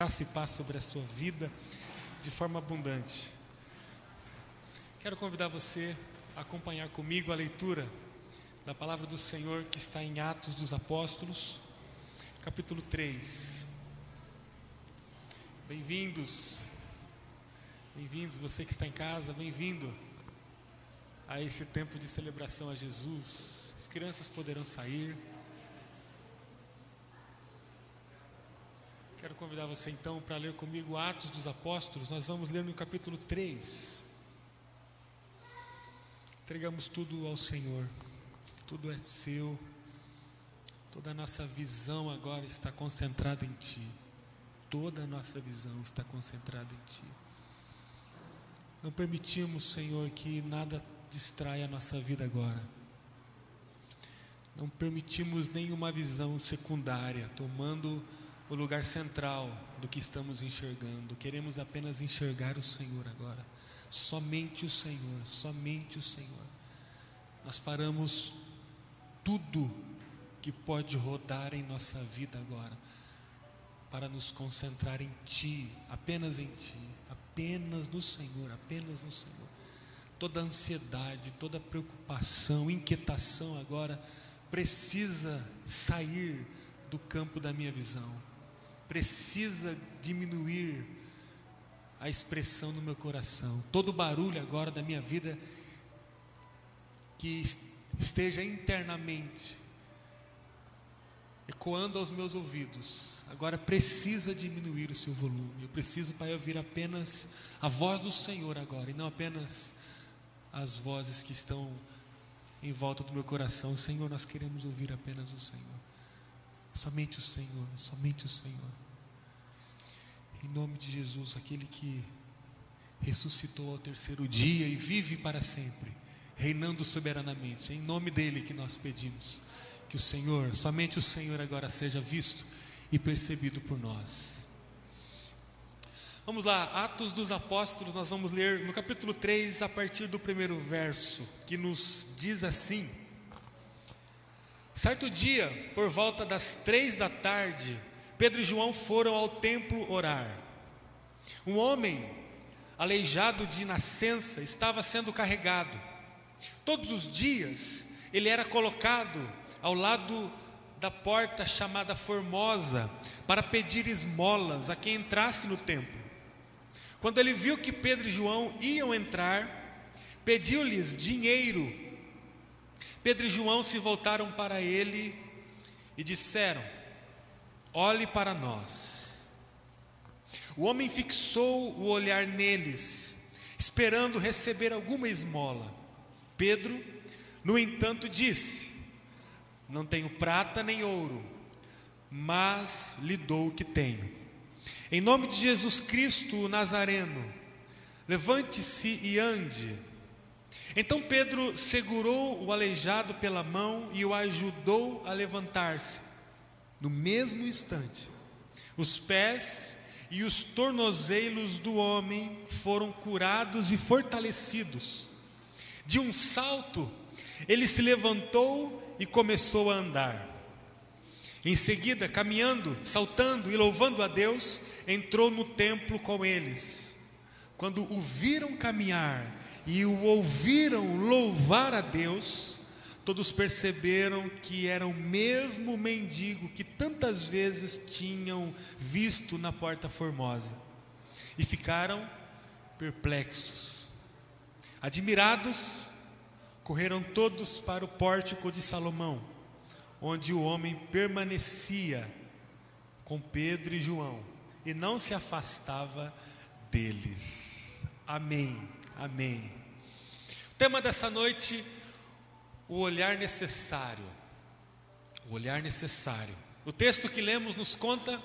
graça e paz sobre a sua vida de forma abundante. Quero convidar você a acompanhar comigo a leitura da palavra do Senhor que está em Atos dos Apóstolos, capítulo 3. Bem-vindos, bem-vindos, você que está em casa, bem-vindo a esse tempo de celebração a Jesus. As crianças poderão sair. Quero convidar você então para ler comigo Atos dos Apóstolos. Nós vamos ler no capítulo 3. Entregamos tudo ao Senhor, tudo é seu, toda a nossa visão agora está concentrada em Ti. Toda a nossa visão está concentrada em Ti. Não permitimos, Senhor, que nada distraia a nossa vida agora. Não permitimos nenhuma visão secundária tomando o lugar central do que estamos enxergando. Queremos apenas enxergar o Senhor agora. Somente o Senhor, somente o Senhor. Nós paramos tudo que pode rodar em nossa vida agora para nos concentrar em Ti, apenas em Ti, apenas no Senhor, apenas no Senhor. Toda ansiedade, toda preocupação, inquietação agora precisa sair do campo da minha visão precisa diminuir a expressão no meu coração. Todo barulho agora da minha vida que esteja internamente ecoando aos meus ouvidos, agora precisa diminuir o seu volume. Eu preciso, Pai, ouvir apenas a voz do Senhor agora e não apenas as vozes que estão em volta do meu coração. Senhor, nós queremos ouvir apenas o Senhor. Somente o Senhor, somente o Senhor. Em nome de Jesus, aquele que ressuscitou ao terceiro dia e vive para sempre, reinando soberanamente. Em nome dele que nós pedimos que o Senhor, somente o Senhor agora seja visto e percebido por nós. Vamos lá, Atos dos Apóstolos, nós vamos ler no capítulo 3, a partir do primeiro verso, que nos diz assim: Certo dia, por volta das três da tarde, Pedro e João foram ao templo orar. Um homem, aleijado de nascença, estava sendo carregado. Todos os dias ele era colocado ao lado da porta chamada Formosa para pedir esmolas a quem entrasse no templo. Quando ele viu que Pedro e João iam entrar, pediu-lhes dinheiro Pedro e João se voltaram para ele e disseram: Olhe para nós. O homem fixou o olhar neles, esperando receber alguma esmola. Pedro, no entanto, disse: Não tenho prata nem ouro, mas lhe dou o que tenho. Em nome de Jesus Cristo, o Nazareno, levante-se e ande. Então Pedro segurou o aleijado pela mão e o ajudou a levantar-se. No mesmo instante, os pés e os tornozelos do homem foram curados e fortalecidos. De um salto, ele se levantou e começou a andar. Em seguida, caminhando, saltando e louvando a Deus, entrou no templo com eles. Quando o viram caminhar e o ouviram louvar a Deus, todos perceberam que era o mesmo mendigo que tantas vezes tinham visto na Porta Formosa e ficaram perplexos. Admirados, correram todos para o pórtico de Salomão, onde o homem permanecia com Pedro e João e não se afastava deles. Amém. Amém. Tema dessa noite: o olhar necessário. O olhar necessário. O texto que lemos nos conta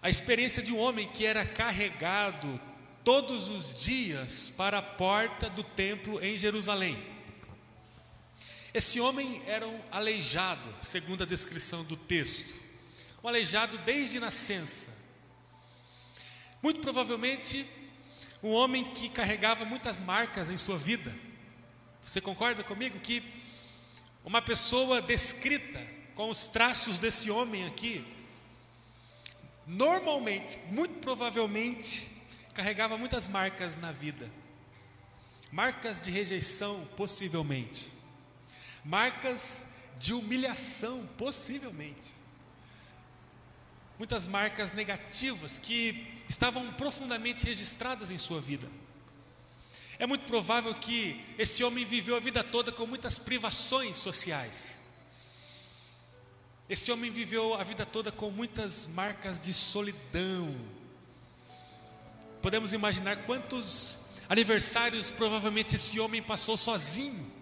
a experiência de um homem que era carregado todos os dias para a porta do templo em Jerusalém. Esse homem era um aleijado, segundo a descrição do texto. Um aleijado desde nascença. Muito provavelmente um homem que carregava muitas marcas em sua vida. Você concorda comigo que uma pessoa descrita com os traços desse homem aqui, normalmente, muito provavelmente, carregava muitas marcas na vida. Marcas de rejeição, possivelmente. Marcas de humilhação, possivelmente. Muitas marcas negativas que estavam profundamente registradas em sua vida. É muito provável que esse homem viveu a vida toda com muitas privações sociais. Esse homem viveu a vida toda com muitas marcas de solidão. Podemos imaginar quantos aniversários provavelmente esse homem passou sozinho.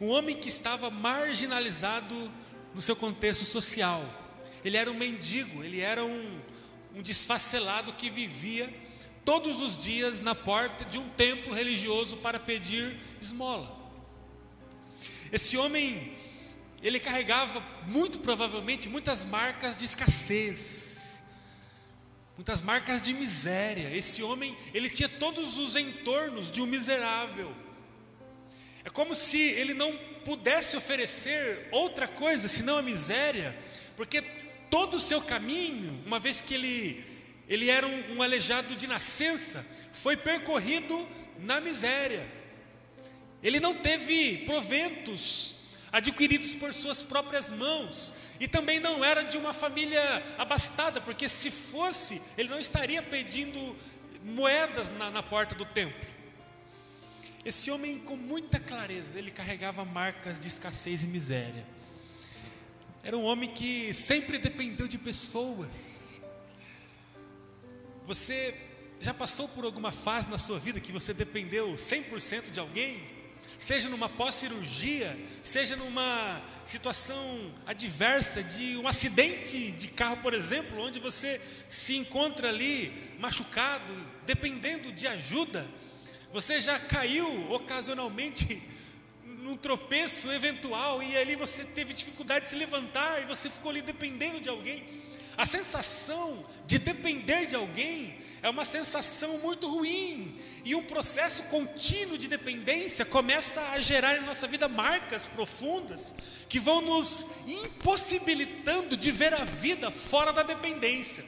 Um homem que estava marginalizado no seu contexto social. Ele era um mendigo, ele era um, um desfacelado que vivia todos os dias na porta de um templo religioso para pedir esmola. Esse homem, ele carregava muito provavelmente muitas marcas de escassez, muitas marcas de miséria. Esse homem, ele tinha todos os entornos de um miserável. É como se ele não pudesse oferecer outra coisa senão a miséria, porque todo o seu caminho, uma vez que ele, ele era um, um aleijado de nascença, foi percorrido na miséria. Ele não teve proventos adquiridos por suas próprias mãos, e também não era de uma família abastada, porque se fosse, ele não estaria pedindo moedas na, na porta do templo. Esse homem, com muita clareza, ele carregava marcas de escassez e miséria. Era um homem que sempre dependeu de pessoas. Você já passou por alguma fase na sua vida que você dependeu 100% de alguém? Seja numa pós-cirurgia, seja numa situação adversa de um acidente de carro, por exemplo, onde você se encontra ali machucado, dependendo de ajuda. Você já caiu ocasionalmente num tropeço eventual e ali você teve dificuldade de se levantar e você ficou ali dependendo de alguém. A sensação de depender de alguém é uma sensação muito ruim e um processo contínuo de dependência começa a gerar em nossa vida marcas profundas que vão nos impossibilitando de ver a vida fora da dependência.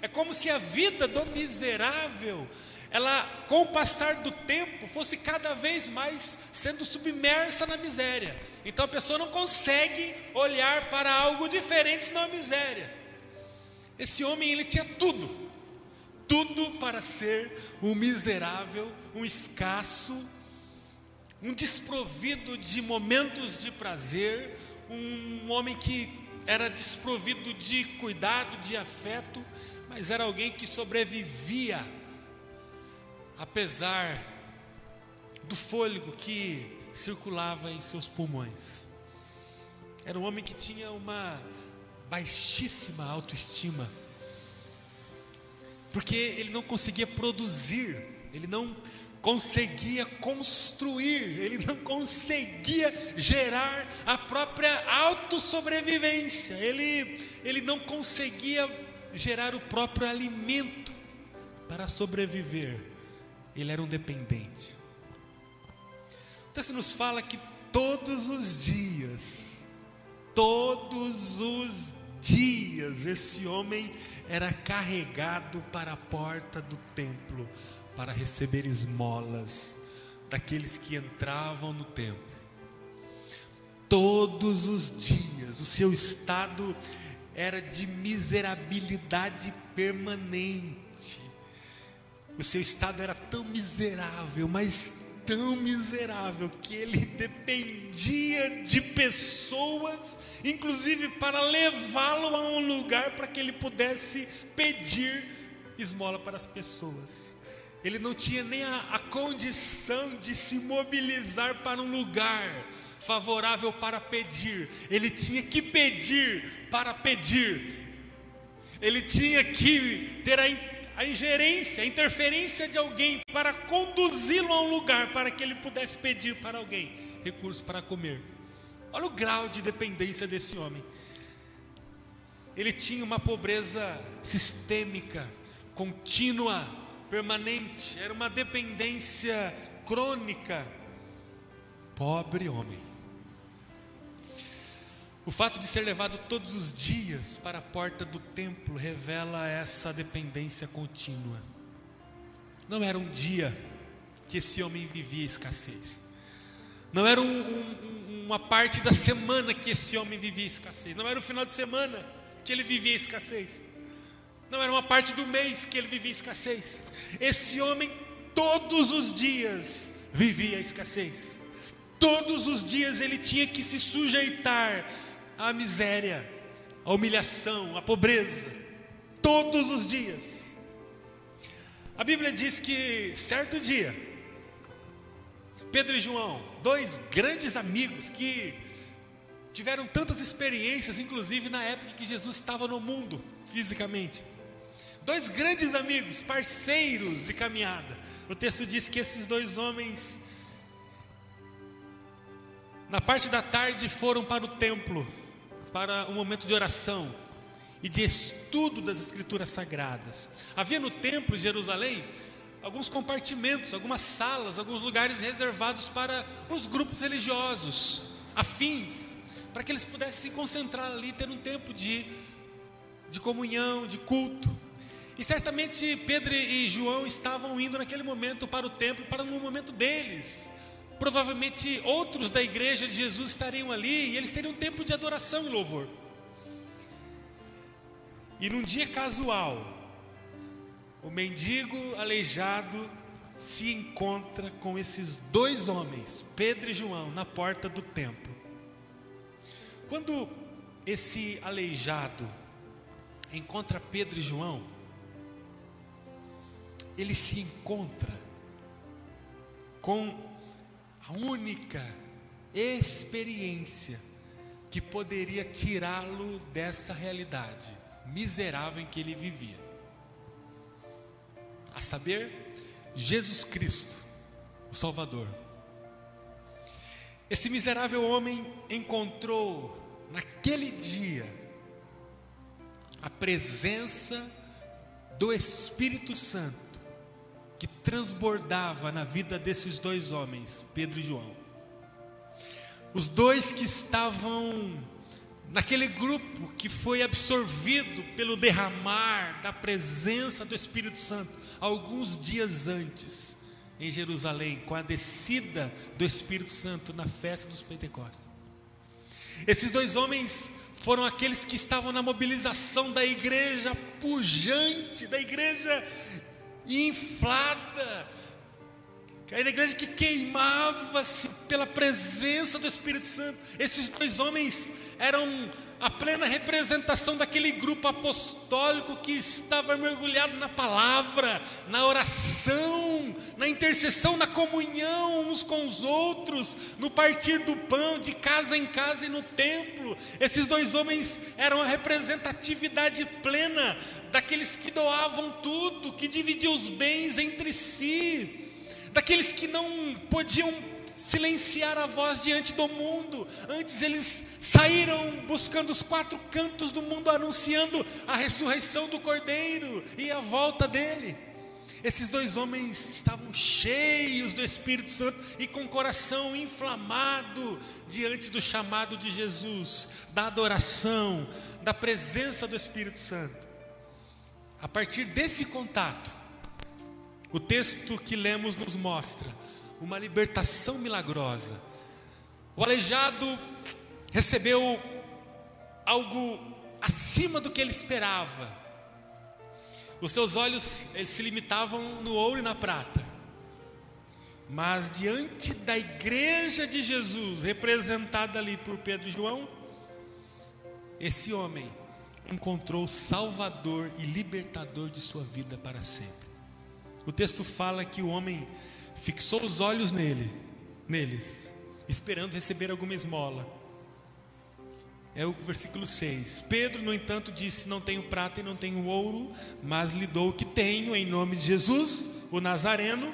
É como se a vida do miserável ela, com o passar do tempo, fosse cada vez mais sendo submersa na miséria. Então a pessoa não consegue olhar para algo diferente senão a miséria. Esse homem, ele tinha tudo, tudo para ser um miserável, um escasso, um desprovido de momentos de prazer, um homem que era desprovido de cuidado, de afeto, mas era alguém que sobrevivia apesar do fôlego que circulava em seus pulmões. Era um homem que tinha uma baixíssima autoestima, porque ele não conseguia produzir, ele não conseguia construir, ele não conseguia gerar a própria autossobrevivência, ele, ele não conseguia gerar o próprio alimento para sobreviver ele era um dependente. O texto nos fala que todos os dias, todos os dias, esse homem era carregado para a porta do templo para receber esmolas daqueles que entravam no templo. Todos os dias, o seu estado era de miserabilidade permanente. O seu estado era tão miserável, mas tão miserável, que ele dependia de pessoas, inclusive para levá-lo a um lugar para que ele pudesse pedir esmola para as pessoas. Ele não tinha nem a, a condição de se mobilizar para um lugar favorável para pedir, ele tinha que pedir para pedir, ele tinha que ter a a ingerência, a interferência de alguém para conduzi-lo a um lugar para que ele pudesse pedir para alguém recursos para comer. Olha o grau de dependência desse homem. Ele tinha uma pobreza sistêmica, contínua, permanente, era uma dependência crônica. Pobre homem. O fato de ser levado todos os dias para a porta do templo revela essa dependência contínua. Não era um dia que esse homem vivia escassez. Não era um, um, uma parte da semana que esse homem vivia escassez. Não era o final de semana que ele vivia escassez. Não era uma parte do mês que ele vivia escassez. Esse homem todos os dias vivia escassez. Todos os dias ele tinha que se sujeitar à miséria, à humilhação, à pobreza. Todos os dias. A Bíblia diz que certo dia, Pedro e João, dois grandes amigos que tiveram tantas experiências, inclusive na época que Jesus estava no mundo fisicamente. Dois grandes amigos, parceiros de caminhada. O texto diz que esses dois homens, na parte da tarde, foram para o templo, para um momento de oração e de estudo das Escrituras Sagradas. Havia no templo de Jerusalém alguns compartimentos, algumas salas, alguns lugares reservados para os grupos religiosos, afins, para que eles pudessem se concentrar ali, ter um tempo de, de comunhão, de culto. E certamente Pedro e João estavam indo naquele momento para o templo, para um momento deles. Provavelmente outros da igreja de Jesus estariam ali e eles teriam tempo de adoração e louvor. E num dia casual, o mendigo aleijado se encontra com esses dois homens, Pedro e João, na porta do templo. Quando esse aleijado encontra Pedro e João, ele se encontra com a única experiência que poderia tirá-lo dessa realidade miserável em que ele vivia. A saber, Jesus Cristo, o Salvador. Esse miserável homem encontrou naquele dia a presença do Espírito Santo transbordava na vida desses dois homens, Pedro e João. Os dois que estavam naquele grupo que foi absorvido pelo derramar da presença do Espírito Santo alguns dias antes em Jerusalém, com a descida do Espírito Santo na festa dos Pentecostes. Esses dois homens foram aqueles que estavam na mobilização da igreja pujante, da igreja inflada. Era a igreja que queimava-se pela presença do Espírito Santo. Esses dois homens eram a plena representação daquele grupo apostólico que estava mergulhado na palavra, na oração, na intercessão, na comunhão uns com os outros, no partir do pão, de casa em casa e no templo. Esses dois homens eram a representatividade plena daqueles que doavam tudo, que dividiam os bens entre si, daqueles que não podiam silenciar a voz diante do mundo. Antes eles saíram buscando os quatro cantos do mundo, anunciando a ressurreição do Cordeiro e a volta dele. Esses dois homens estavam cheios do Espírito Santo e com o coração inflamado diante do chamado de Jesus, da adoração, da presença do Espírito Santo. A partir desse contato, o texto que lemos nos mostra uma libertação milagrosa. O aleijado recebeu algo acima do que ele esperava. Os seus olhos eles se limitavam no ouro e na prata. Mas diante da igreja de Jesus, representada ali por Pedro e João, esse homem encontrou Salvador e libertador de sua vida para sempre. O texto fala que o homem fixou os olhos nele, neles, esperando receber alguma esmola. É o versículo 6. Pedro, no entanto, disse: Não tenho prata e não tenho ouro, mas lhe dou o que tenho, em nome de Jesus, o Nazareno,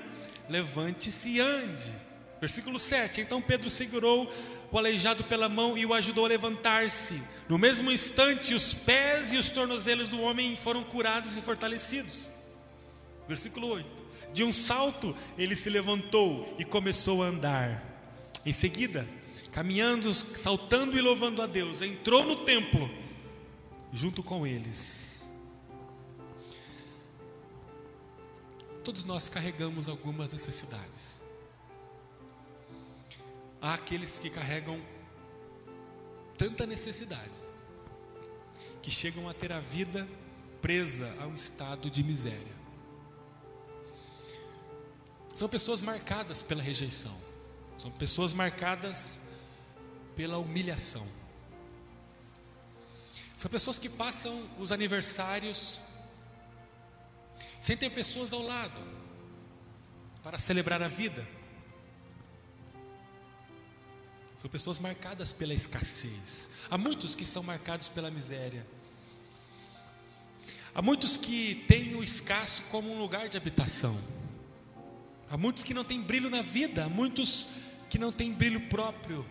levante-se e ande. Versículo 7. Então Pedro segurou o aleijado pela mão e o ajudou a levantar-se. No mesmo instante, os pés e os tornozelos do homem foram curados e fortalecidos. Versículo 8. De um salto, ele se levantou e começou a andar. Em seguida, caminhando, saltando e louvando a Deus, entrou no templo junto com eles. Todos nós carregamos algumas necessidades. Há aqueles que carregam tanta necessidade que chegam a ter a vida presa a um estado de miséria. São pessoas marcadas pela rejeição, são pessoas marcadas pela humilhação. São pessoas que passam os aniversários sem ter pessoas ao lado para celebrar a vida. São pessoas marcadas pela escassez. Há muitos que são marcados pela miséria. Há muitos que têm o escasso como um lugar de habitação. Há muitos que não têm brilho na vida. Há muitos que não têm brilho próprio.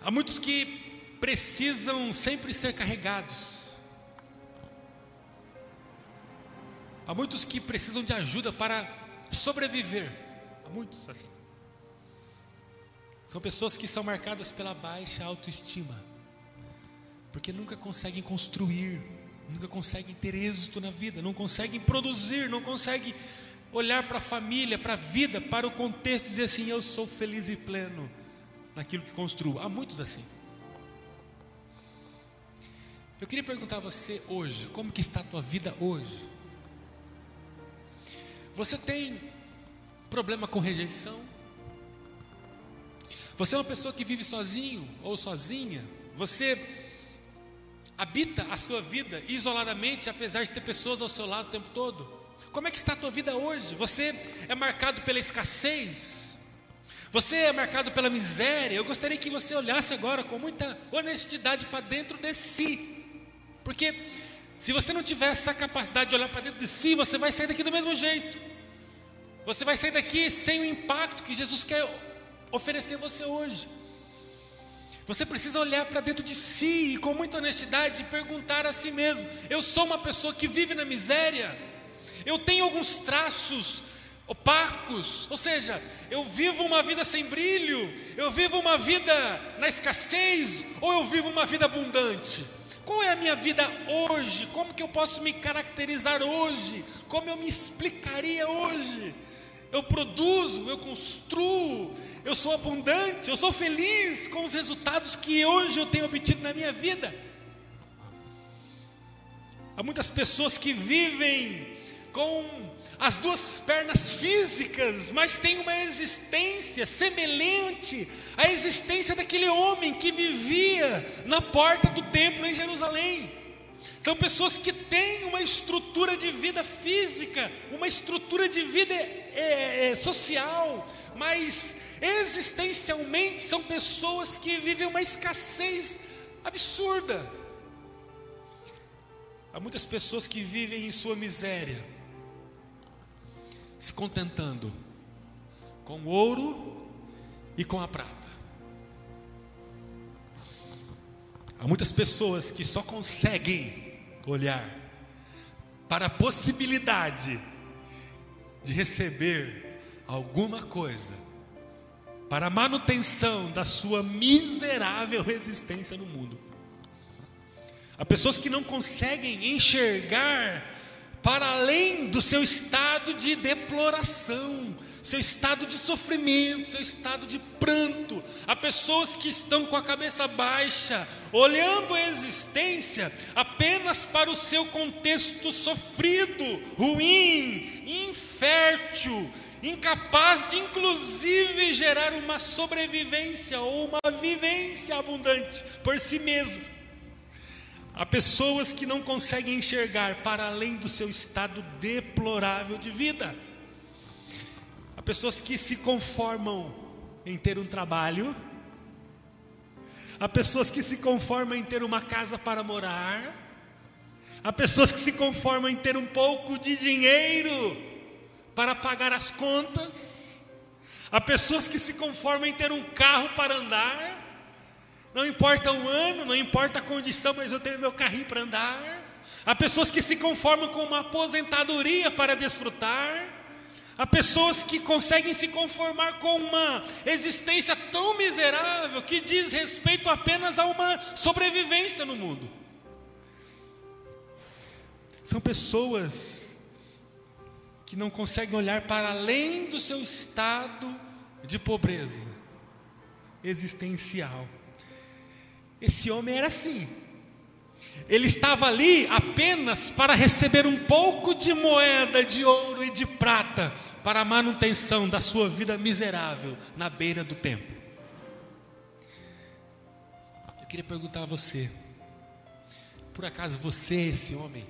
Há muitos que precisam sempre ser carregados. Há muitos que precisam de ajuda para sobreviver. Há muitos assim. São pessoas que são marcadas pela baixa autoestima, porque nunca conseguem construir, nunca conseguem ter êxito na vida, não conseguem produzir, não conseguem olhar para a família, para a vida, para o contexto e dizer assim: eu sou feliz e pleno naquilo que construo. Há muitos assim. Eu queria perguntar a você hoje, como que está a tua vida hoje? Você tem problema com rejeição? Você é uma pessoa que vive sozinho ou sozinha? Você habita a sua vida isoladamente, apesar de ter pessoas ao seu lado o tempo todo? Como é que está a tua vida hoje? Você é marcado pela escassez? Você é marcado pela miséria? Eu gostaria que você olhasse agora com muita honestidade para dentro de si. Porque se você não tiver essa capacidade de olhar para dentro de si, você vai sair daqui do mesmo jeito. Você vai sair daqui sem o impacto que Jesus quer oferecer você hoje. Você precisa olhar para dentro de si e com muita honestidade perguntar a si mesmo: eu sou uma pessoa que vive na miséria? Eu tenho alguns traços opacos, ou seja, eu vivo uma vida sem brilho, eu vivo uma vida na escassez ou eu vivo uma vida abundante? Qual é a minha vida hoje? Como que eu posso me caracterizar hoje? Como eu me explicaria hoje? Eu produzo, eu construo, eu sou abundante, eu sou feliz com os resultados que hoje eu tenho obtido na minha vida. Há muitas pessoas que vivem com as duas pernas físicas, mas têm uma existência semelhante à existência daquele homem que vivia na porta do templo em Jerusalém. São pessoas que têm uma estrutura de vida física, uma estrutura de vida é, é, social, mas existencialmente são pessoas que vivem uma escassez absurda. Há muitas pessoas que vivem em sua miséria, se contentando com o ouro e com a prata. Há muitas pessoas que só conseguem olhar para a possibilidade de receber alguma coisa para a manutenção da sua miserável existência no mundo. Há pessoas que não conseguem enxergar para além do seu estado de deploração, seu estado de sofrimento, seu estado de pranto. Há pessoas que estão com a cabeça baixa, olhando a existência apenas para o seu contexto sofrido, ruim, infértil, incapaz de inclusive gerar uma sobrevivência ou uma vivência abundante por si mesmo. Há pessoas que não conseguem enxergar para além do seu estado deplorável de vida. Há pessoas que se conformam em ter um trabalho. Há pessoas que se conformam em ter uma casa para morar. Há pessoas que se conformam em ter um pouco de dinheiro para pagar as contas. Há pessoas que se conformam em ter um carro para andar. Não importa o ano, não importa a condição, mas eu tenho meu carrinho para andar. Há pessoas que se conformam com uma aposentadoria para desfrutar. Há pessoas que conseguem se conformar com uma existência tão miserável que diz respeito apenas a uma sobrevivência no mundo. São pessoas que não conseguem olhar para além do seu estado de pobreza existencial. Esse homem era assim. Ele estava ali apenas para receber um pouco de moeda de ouro e de prata para a manutenção da sua vida miserável na beira do templo. Eu queria perguntar a você: por acaso você é esse homem?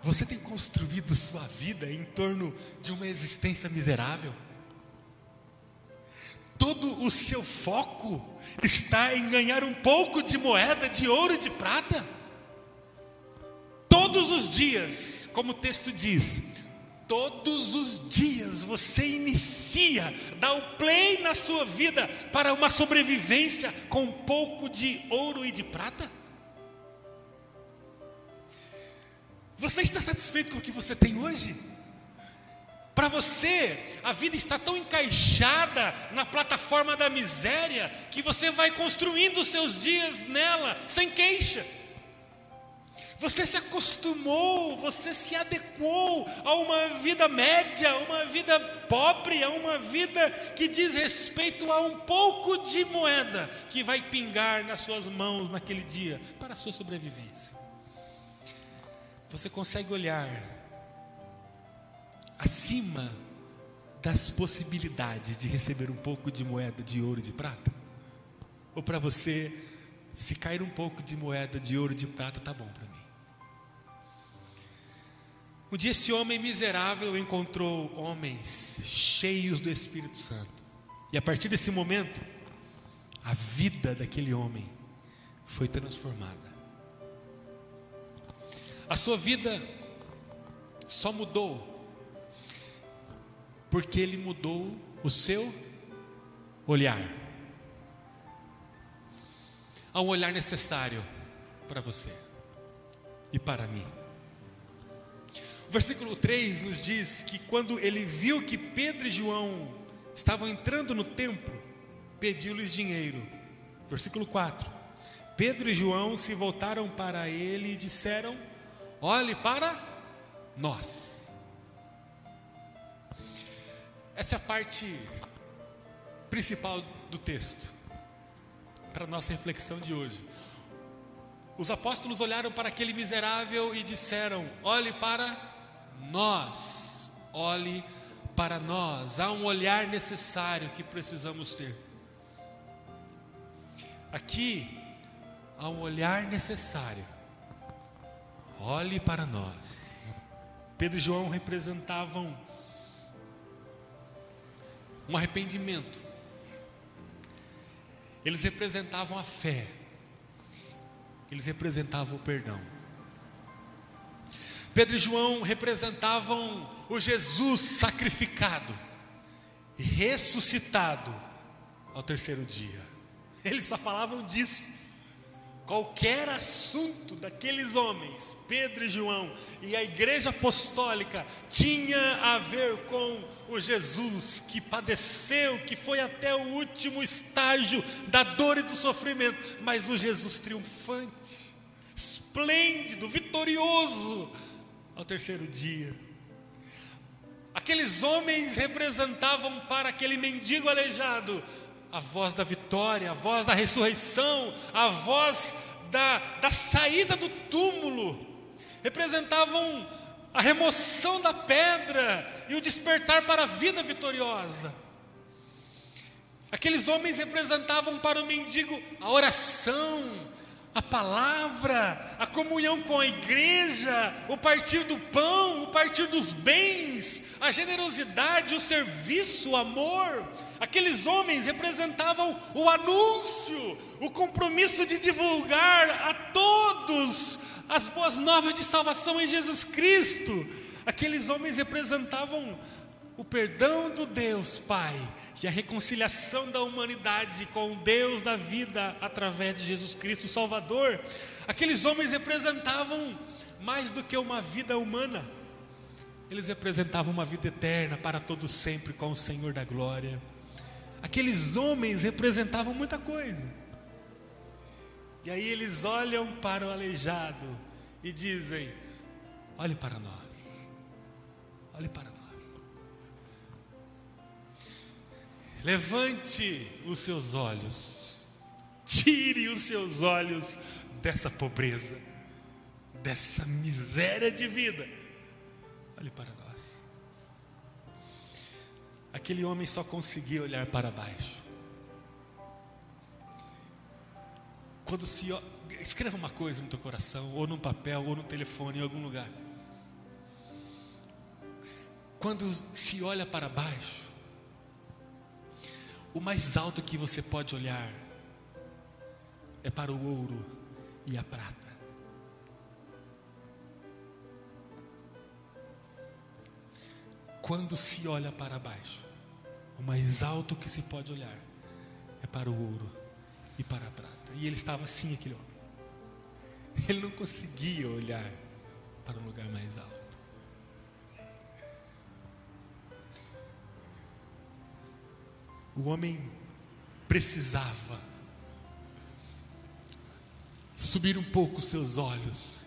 Você tem construído sua vida em torno de uma existência miserável? Todo o seu foco está em ganhar um pouco de moeda de ouro e de prata? Todos os dias, como o texto diz, todos os dias você inicia, dá o play na sua vida para uma sobrevivência com um pouco de ouro e de prata? Você está satisfeito com o que você tem hoje? Para você, a vida está tão encaixada na plataforma da miséria que você vai construindo os seus dias nela sem queixa. Você se acostumou, você se adequou a uma vida média, a uma vida pobre, a uma vida que diz respeito a um pouco de moeda que vai pingar nas suas mãos naquele dia para a sua sobrevivência. Você consegue olhar acima das possibilidades de receber um pouco de moeda de ouro e de prata? Ou para você, se cair um pouco de moeda de ouro e de prata, tá bom para mim? Um dia esse homem miserável encontrou homens cheios do Espírito Santo. E a partir desse momento, a vida daquele homem foi transformada. A sua vida só mudou porque ele mudou o seu olhar. Um olhar necessário para você e para mim. O versículo 3 nos diz que quando ele viu que Pedro e João estavam entrando no templo, pediu-lhes dinheiro. Versículo 4. Pedro e João se voltaram para ele e disseram: Olhe para nós. Essa é a parte principal do texto, para a nossa reflexão de hoje. Os apóstolos olharam para aquele miserável e disseram: Olhe para nós, olhe para nós. Há um olhar necessário que precisamos ter. Aqui há um olhar necessário. Olhe para nós. Pedro e João representavam um arrependimento. Eles representavam a fé, eles representavam o perdão. Pedro e João representavam o Jesus sacrificado ressuscitado ao terceiro dia. Eles só falavam disso. Qualquer assunto daqueles homens, Pedro e João, e a igreja apostólica, tinha a ver com o Jesus que padeceu, que foi até o último estágio da dor e do sofrimento, mas o Jesus triunfante, esplêndido, vitorioso, ao terceiro dia. Aqueles homens representavam para aquele mendigo aleijado a voz da vitória, a voz da ressurreição, a voz da, da saída do túmulo, representavam a remoção da pedra e o despertar para a vida vitoriosa. Aqueles homens representavam para o mendigo a oração, a palavra, a comunhão com a igreja, o partir do pão, o partir dos bens, a generosidade, o serviço, o amor. Aqueles homens representavam o anúncio, o compromisso de divulgar a todos as boas novas de salvação em Jesus Cristo. Aqueles homens representavam o perdão do Deus Pai e a reconciliação da humanidade com o Deus da vida através de Jesus Cristo Salvador. Aqueles homens representavam mais do que uma vida humana, eles representavam uma vida eterna para todos sempre com o Senhor da glória. Aqueles homens representavam muita coisa. E aí eles olham para o aleijado e dizem: Olhe para nós, olhe para Levante os seus olhos, tire os seus olhos dessa pobreza, dessa miséria de vida Olhe para nós. Aquele homem só conseguia olhar para baixo. Quando se escreva uma coisa no teu coração, ou num papel, ou no telefone, em algum lugar. Quando se olha para baixo, o mais alto que você pode olhar é para o ouro e a prata. Quando se olha para baixo, o mais alto que se pode olhar é para o ouro e para a prata. E ele estava assim, aquele homem. Ele não conseguia olhar para um lugar mais alto. O homem precisava subir um pouco seus olhos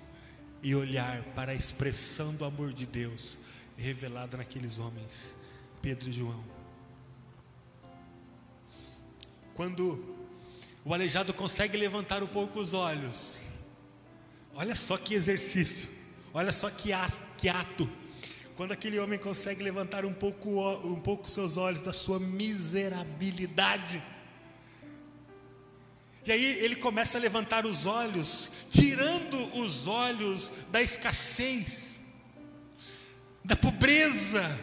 e olhar para a expressão do amor de Deus revelada naqueles homens, Pedro e João. Quando o aleijado consegue levantar um pouco os olhos, olha só que exercício, olha só que ato. Quando aquele homem consegue levantar um pouco, um pouco seus olhos da sua miserabilidade, e aí ele começa a levantar os olhos, tirando os olhos da escassez, da pobreza,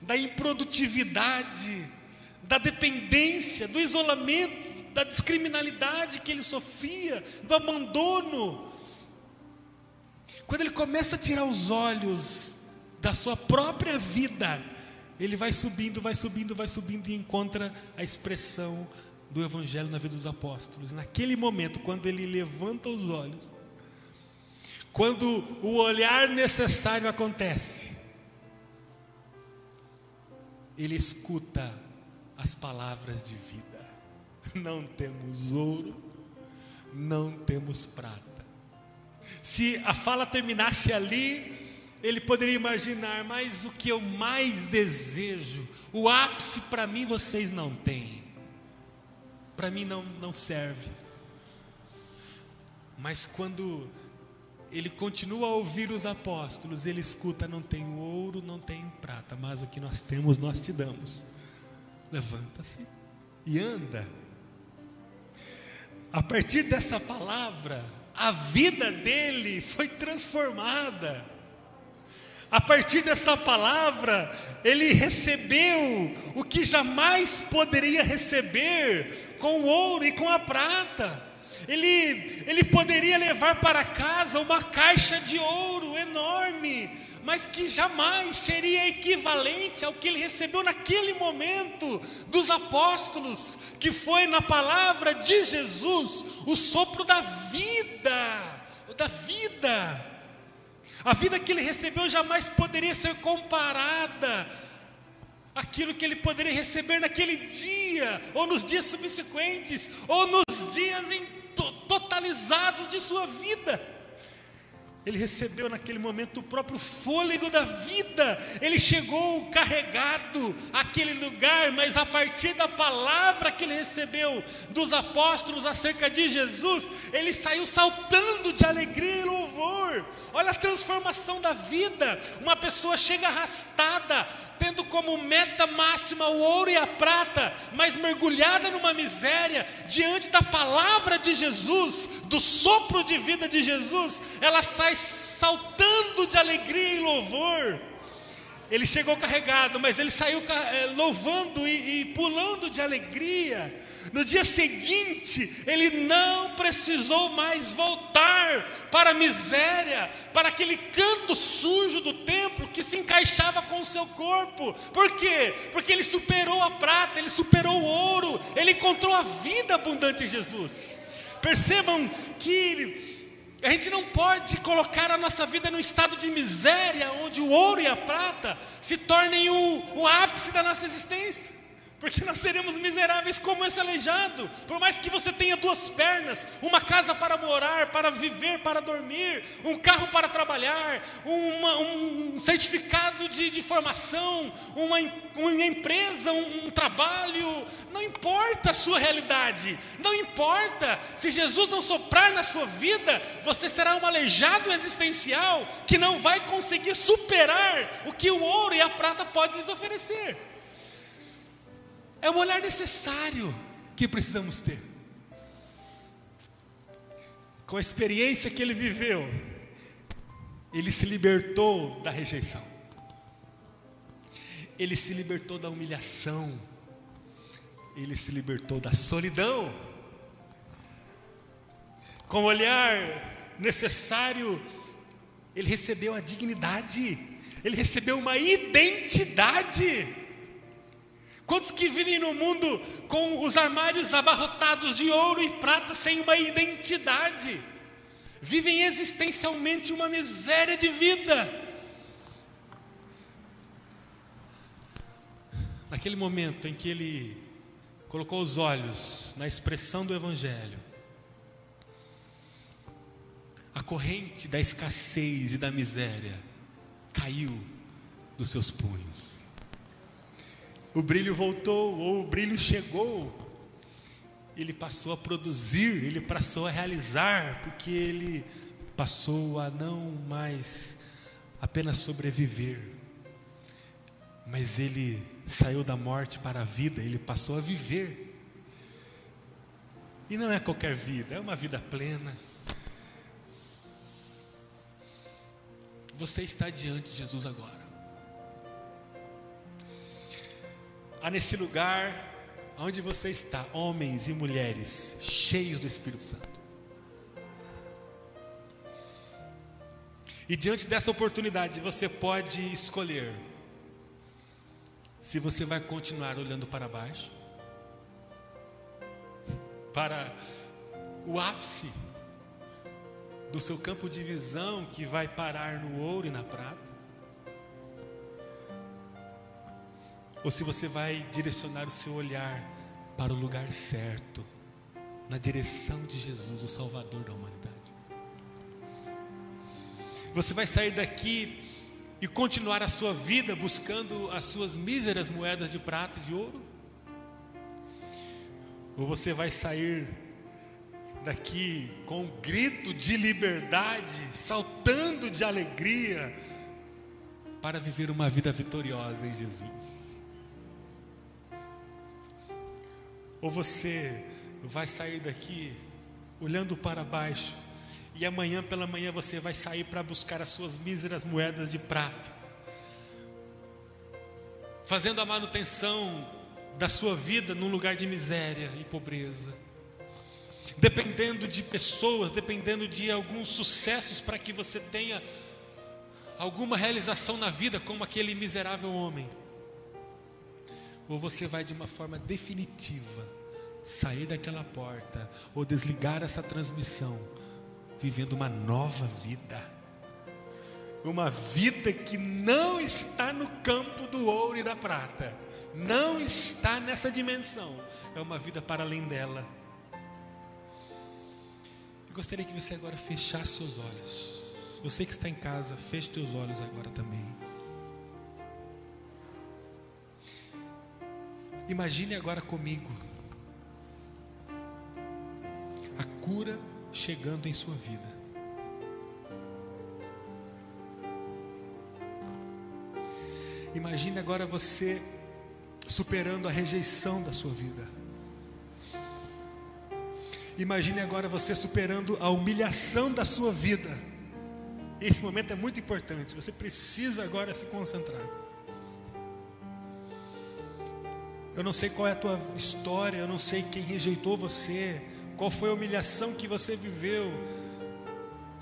da improdutividade, da dependência, do isolamento, da descriminalidade que ele sofria, do abandono. Quando ele começa a tirar os olhos da sua própria vida, ele vai subindo, vai subindo, vai subindo e encontra a expressão do Evangelho na vida dos apóstolos. Naquele momento, quando ele levanta os olhos, quando o olhar necessário acontece, ele escuta as palavras de vida. Não temos ouro, não temos prata. Se a fala terminasse ali, ele poderia imaginar, mas o que eu mais desejo, o ápice para mim vocês não têm, para mim não, não serve. Mas quando ele continua a ouvir os apóstolos, ele escuta: não tenho ouro, não tenho prata, mas o que nós temos nós te damos. Levanta-se e anda. A partir dessa palavra, a vida dele foi transformada. A partir dessa palavra, ele recebeu o que jamais poderia receber com o ouro e com a prata. Ele, ele poderia levar para casa uma caixa de ouro enorme, mas que jamais seria equivalente ao que ele recebeu naquele momento dos apóstolos, que foi na palavra de Jesus o sopro da vida, da vida. A vida que ele recebeu jamais poderia ser comparada aquilo que ele poderia receber naquele dia, ou nos dias subsequentes, ou nos dias totalizados de sua vida. Ele recebeu naquele momento o próprio fôlego da vida. Ele chegou carregado àquele lugar, mas a partir da palavra que ele recebeu dos apóstolos acerca de Jesus, ele saiu saltando de alegria e louvor. Olha a transformação da vida. Uma pessoa chega arrastada, tendo como meta máxima o ouro e a prata, mas mergulhada numa miséria, diante da palavra de Jesus, do sopro de vida de Jesus, ela sai saltando de alegria e louvor. Ele chegou carregado, mas ele saiu eh, louvando e, e pulando de alegria. No dia seguinte, ele não precisou mais voltar para a miséria, para aquele canto sujo do templo que se encaixava com o seu corpo. Por quê? Porque ele superou a prata, ele superou o ouro, ele encontrou a vida abundante em Jesus. Percebam que A gente não pode colocar a nossa vida num estado de miséria, onde o ouro e a prata se tornem o, o ápice da nossa existência. Porque nós seremos miseráveis como esse aleijado. Por mais que você tenha duas pernas, uma casa para morar, para viver, para dormir, um carro para trabalhar, uma, um certificado de, de formação, uma, uma empresa, um, um trabalho, não importa a sua realidade, não importa. Se Jesus não soprar na sua vida, você será um aleijado existencial que não vai conseguir superar o que o ouro e a prata podem lhes oferecer. É o olhar necessário que precisamos ter. Com a experiência que ele viveu, ele se libertou da rejeição, ele se libertou da humilhação, ele se libertou da solidão. Com o olhar necessário, ele recebeu a dignidade, ele recebeu uma identidade. Quantos que vivem no mundo com os armários abarrotados de ouro e prata sem uma identidade? Vivem existencialmente uma miséria de vida. Naquele momento em que ele colocou os olhos na expressão do Evangelho, a corrente da escassez e da miséria caiu dos seus punhos o brilho voltou, ou o brilho chegou, ele passou a produzir, ele passou a realizar, porque ele passou a não mais apenas sobreviver, mas ele saiu da morte para a vida, ele passou a viver. E não é qualquer vida, é uma vida plena. Você está diante de Jesus agora. Há nesse lugar onde você está, homens e mulheres cheios do Espírito Santo. E diante dessa oportunidade, você pode escolher se você vai continuar olhando para baixo, para o ápice do seu campo de visão que vai parar no ouro e na prata, ou se você vai direcionar o seu olhar para o lugar certo, na direção de Jesus, o Salvador da humanidade. Você vai sair daqui e continuar a sua vida buscando as suas míseras moedas de prata e de ouro? Ou você vai sair daqui com um grito de liberdade, saltando de alegria, para viver uma vida vitoriosa em Jesus? Ou você vai sair daqui olhando para baixo e amanhã pela manhã você vai sair para buscar as suas míseras moedas de prata, fazendo a manutenção da sua vida num lugar de miséria e pobreza, dependendo de pessoas, dependendo de alguns sucessos para que você tenha alguma realização na vida, como aquele miserável homem ou você vai de uma forma definitiva sair daquela porta ou desligar essa transmissão, vivendo uma nova vida. Uma vida que não está no campo do ouro e da prata, não está nessa dimensão, é uma vida para além dela. Eu gostaria que você agora fechasse seus olhos. Você que está em casa, feche seus olhos agora também. Imagine agora comigo a cura chegando em sua vida. Imagine agora você superando a rejeição da sua vida. Imagine agora você superando a humilhação da sua vida. Esse momento é muito importante. Você precisa agora se concentrar. Eu não sei qual é a tua história, eu não sei quem rejeitou você, qual foi a humilhação que você viveu,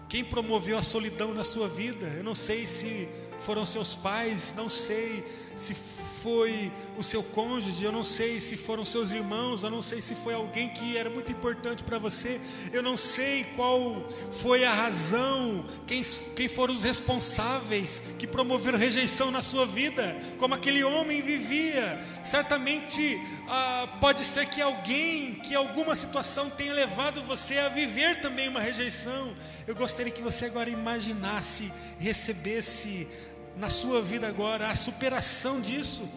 quem promoveu a solidão na sua vida. Eu não sei se foram seus pais, não sei se foi o seu cônjuge, eu não sei se foram seus irmãos, eu não sei se foi alguém que era muito importante para você, eu não sei qual foi a razão, quem, quem foram os responsáveis que promoveram rejeição na sua vida, como aquele homem vivia. Certamente ah, pode ser que alguém, que alguma situação tenha levado você a viver também uma rejeição. Eu gostaria que você agora imaginasse, recebesse na sua vida agora a superação disso.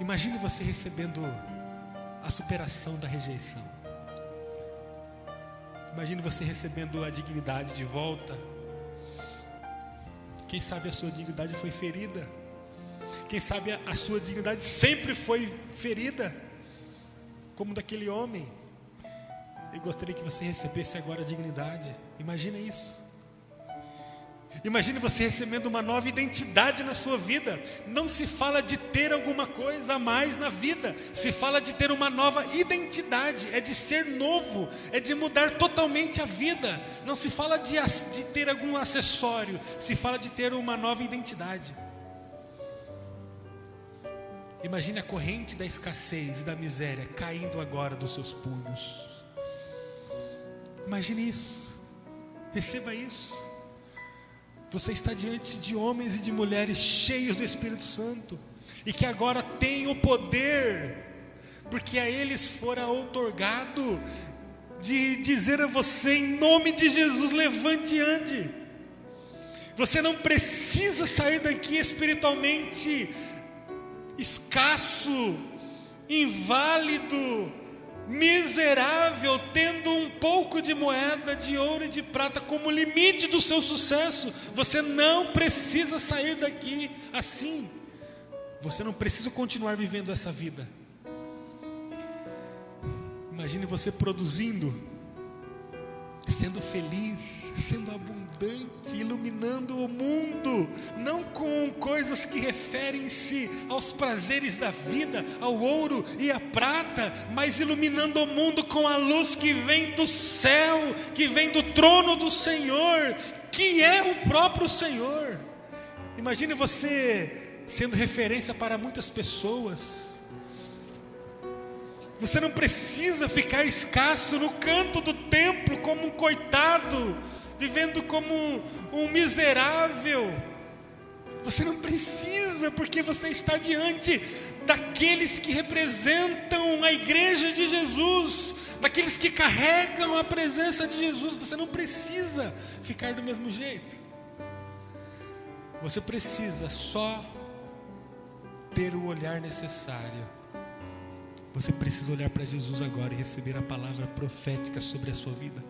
Imagine você recebendo a superação da rejeição. Imagine você recebendo a dignidade de volta. Quem sabe a sua dignidade foi ferida. Quem sabe a sua dignidade sempre foi ferida, como daquele homem. Eu gostaria que você recebesse agora a dignidade. Imagina isso. Imagine você recebendo uma nova identidade na sua vida. Não se fala de ter alguma coisa a mais na vida, se fala de ter uma nova identidade, é de ser novo, é de mudar totalmente a vida. Não se fala de, de ter algum acessório, se fala de ter uma nova identidade. Imagine a corrente da escassez e da miséria caindo agora dos seus punhos. Imagine isso, receba isso. Você está diante de homens e de mulheres cheios do Espírito Santo e que agora têm o poder, porque a eles fora outorgado, de dizer a você, em nome de Jesus, levante e ande. Você não precisa sair daqui espiritualmente escasso, inválido, miserável, tendo um pouco de moeda de ouro e de prata como limite do seu sucesso. Você não precisa sair daqui assim. Você não precisa continuar vivendo essa vida. Imagine você produzindo, sendo feliz, sendo abundante, iluminando o mundo, não com coisas que referem-se aos prazeres da vida, ao ouro e à prata, mas iluminando o mundo com a luz que vem do céu, que vem do trono do Senhor, que é o próprio Senhor. Imagine você sendo referência para muitas pessoas você não precisa ficar escasso no canto do templo como um coitado, vivendo como um miserável. Você não precisa, porque você está diante daqueles que representam a igreja de Jesus, daqueles que carregam a presença de Jesus. Você não precisa ficar do mesmo jeito. Você precisa só ter o olhar necessário você precisa olhar para Jesus agora e receber a palavra profética sobre a sua vida.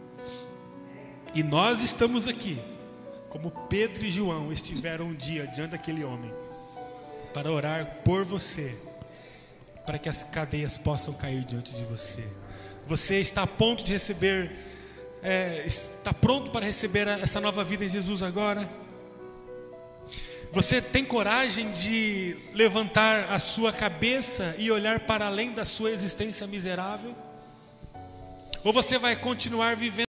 E nós estamos aqui, como Pedro e João estiveram um dia diante daquele homem, para orar por você, para que as cadeias possam cair diante de você. Você está a ponto de receber, é, está pronto para receber essa nova vida em Jesus agora? Você tem coragem de levantar a sua cabeça e olhar para além da sua existência miserável? Ou você vai continuar vivendo